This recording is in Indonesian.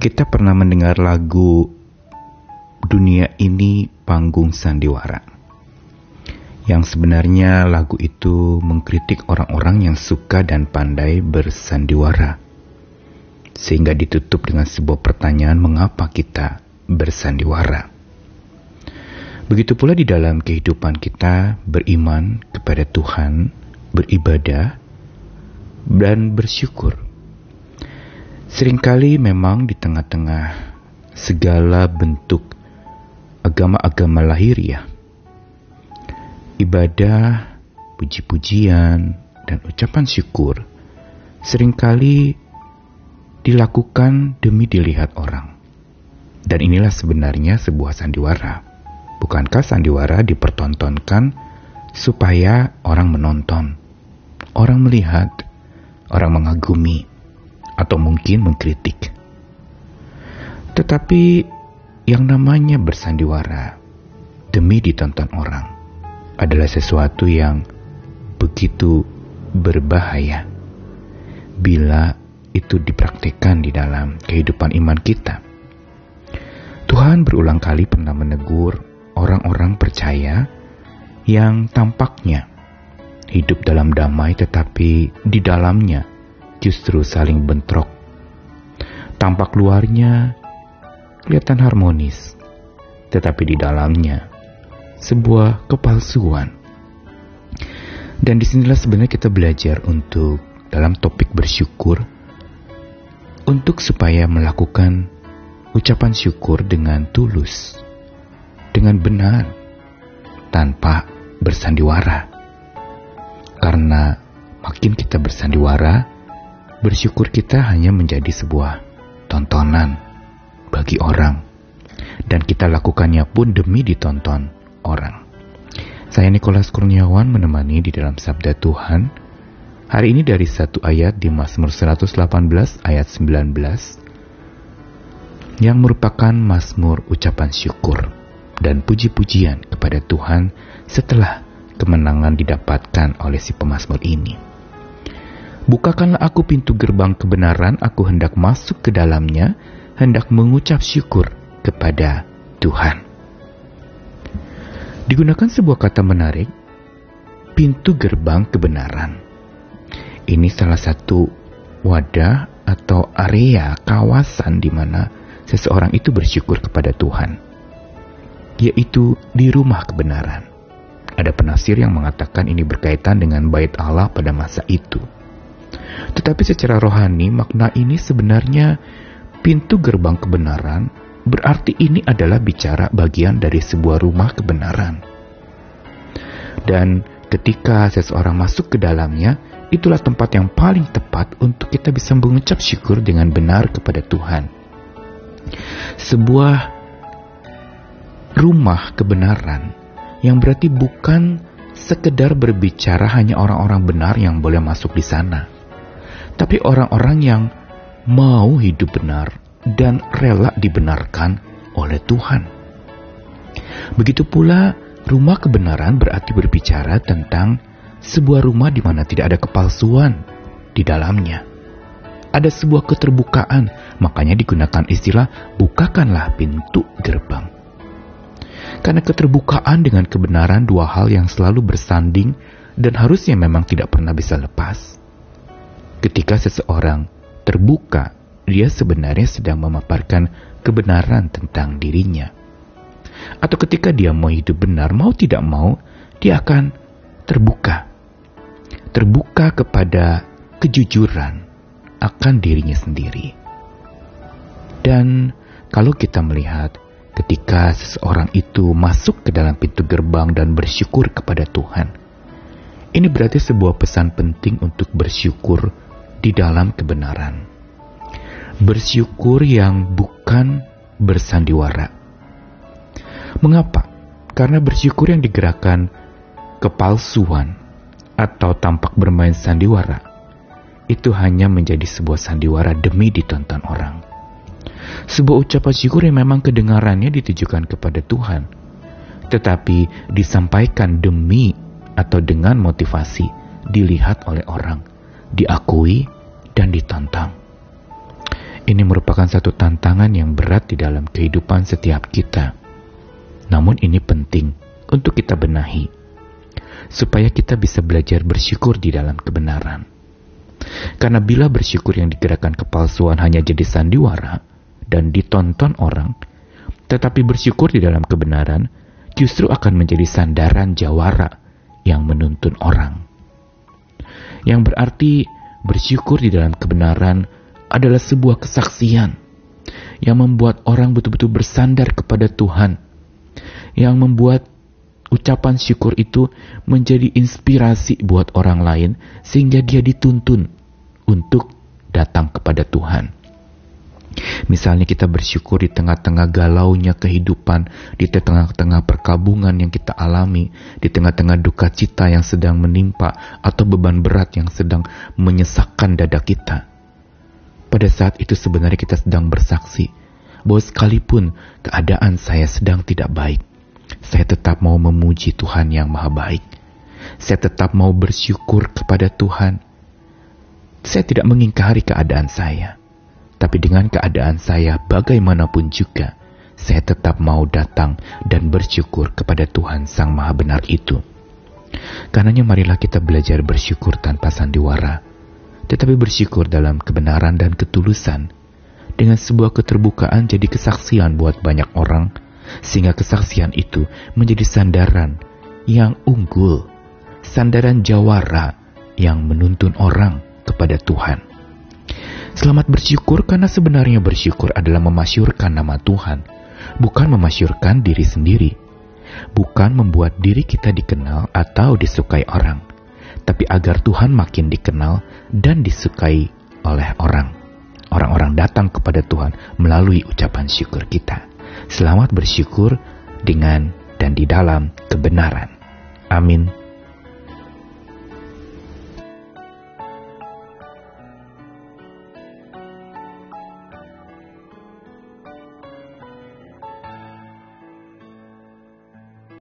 Kita pernah mendengar lagu Dunia Ini Panggung Sandiwara. Yang sebenarnya lagu itu mengkritik orang-orang yang suka dan pandai bersandiwara. Sehingga ditutup dengan sebuah pertanyaan mengapa kita bersandiwara. Begitu pula di dalam kehidupan kita beriman kepada Tuhan, beribadah, dan bersyukur. Seringkali memang di tengah-tengah segala bentuk agama-agama lahiriah, ibadah, puji-pujian, dan ucapan syukur sering kali dilakukan demi dilihat orang. Dan inilah sebenarnya sebuah sandiwara. Bukankah sandiwara dipertontonkan supaya orang menonton, orang melihat, orang mengagumi, atau mungkin mengkritik? Tetapi yang namanya bersandiwara demi ditonton orang adalah sesuatu yang begitu berbahaya bila itu dipraktikkan di dalam kehidupan iman kita. Tuhan berulang kali pernah menegur orang-orang percaya yang tampaknya hidup dalam damai tetapi di dalamnya justru saling bentrok. Tampak luarnya kelihatan harmonis, tetapi di dalamnya sebuah kepalsuan. Dan di sinilah sebenarnya kita belajar untuk dalam topik bersyukur, untuk supaya melakukan ucapan syukur dengan tulus dengan benar tanpa bersandiwara. Karena makin kita bersandiwara, bersyukur kita hanya menjadi sebuah tontonan bagi orang. Dan kita lakukannya pun demi ditonton orang. Saya Nikolas Kurniawan menemani di dalam Sabda Tuhan. Hari ini dari satu ayat di Mazmur 118 ayat 19 yang merupakan Mazmur ucapan syukur dan puji-pujian kepada Tuhan setelah kemenangan didapatkan oleh si pemazmur ini. Bukakanlah aku pintu gerbang kebenaran, aku hendak masuk ke dalamnya, hendak mengucap syukur kepada Tuhan. Digunakan sebuah kata menarik, pintu gerbang kebenaran. Ini salah satu wadah atau area kawasan di mana seseorang itu bersyukur kepada Tuhan yaitu di rumah kebenaran. Ada penafsir yang mengatakan ini berkaitan dengan bait Allah pada masa itu. Tetapi secara rohani makna ini sebenarnya pintu gerbang kebenaran berarti ini adalah bicara bagian dari sebuah rumah kebenaran. Dan ketika seseorang masuk ke dalamnya, itulah tempat yang paling tepat untuk kita bisa mengucap syukur dengan benar kepada Tuhan. Sebuah rumah kebenaran yang berarti bukan sekedar berbicara hanya orang-orang benar yang boleh masuk di sana, tapi orang-orang yang mau hidup benar dan rela dibenarkan oleh Tuhan. Begitu pula rumah kebenaran berarti berbicara tentang sebuah rumah di mana tidak ada kepalsuan di dalamnya. Ada sebuah keterbukaan, makanya digunakan istilah bukakanlah pintu gerbang. Karena keterbukaan dengan kebenaran dua hal yang selalu bersanding dan harusnya memang tidak pernah bisa lepas. Ketika seseorang terbuka, dia sebenarnya sedang memaparkan kebenaran tentang dirinya. Atau ketika dia mau hidup benar, mau tidak mau, dia akan terbuka. Terbuka kepada kejujuran akan dirinya sendiri. Dan kalau kita melihat ketika seseorang itu masuk ke dalam pintu gerbang dan bersyukur kepada Tuhan. Ini berarti sebuah pesan penting untuk bersyukur di dalam kebenaran. Bersyukur yang bukan bersandiwara. Mengapa? Karena bersyukur yang digerakkan kepalsuan atau tampak bermain sandiwara itu hanya menjadi sebuah sandiwara demi ditonton orang. Sebuah ucapan syukur yang memang kedengarannya ditujukan kepada Tuhan, tetapi disampaikan demi atau dengan motivasi dilihat oleh orang, diakui dan ditantang. Ini merupakan satu tantangan yang berat di dalam kehidupan setiap kita. Namun ini penting untuk kita benahi, supaya kita bisa belajar bersyukur di dalam kebenaran. Karena bila bersyukur yang digerakkan kepalsuan hanya jadi sandiwara dan ditonton orang, tetapi bersyukur di dalam kebenaran justru akan menjadi sandaran jawara yang menuntun orang. Yang berarti bersyukur di dalam kebenaran adalah sebuah kesaksian yang membuat orang betul-betul bersandar kepada Tuhan yang membuat ucapan syukur itu menjadi inspirasi buat orang lain sehingga dia dituntun untuk datang kepada Tuhan. Misalnya kita bersyukur di tengah-tengah galaunya kehidupan, di tengah-tengah perkabungan yang kita alami, di tengah-tengah duka cita yang sedang menimpa, atau beban berat yang sedang menyesakkan dada kita. Pada saat itu sebenarnya kita sedang bersaksi bahwa sekalipun keadaan saya sedang tidak baik, saya tetap mau memuji Tuhan yang Maha Baik. Saya tetap mau bersyukur kepada Tuhan. Saya tidak mengingkari keadaan saya, tapi dengan keadaan saya bagaimanapun juga, saya tetap mau datang dan bersyukur kepada Tuhan Sang Maha Benar itu. Karenanya marilah kita belajar bersyukur tanpa sandiwara, tetapi bersyukur dalam kebenaran dan ketulusan, dengan sebuah keterbukaan jadi kesaksian buat banyak orang sehingga kesaksian itu menjadi sandaran yang unggul, sandaran jawara yang menuntun orang kepada Tuhan. Selamat bersyukur karena sebenarnya bersyukur adalah memasyurkan nama Tuhan, bukan memasyurkan diri sendiri. Bukan membuat diri kita dikenal atau disukai orang, tapi agar Tuhan makin dikenal dan disukai oleh orang. Orang-orang datang kepada Tuhan melalui ucapan syukur kita. Selamat bersyukur dengan dan di dalam kebenaran. Amin.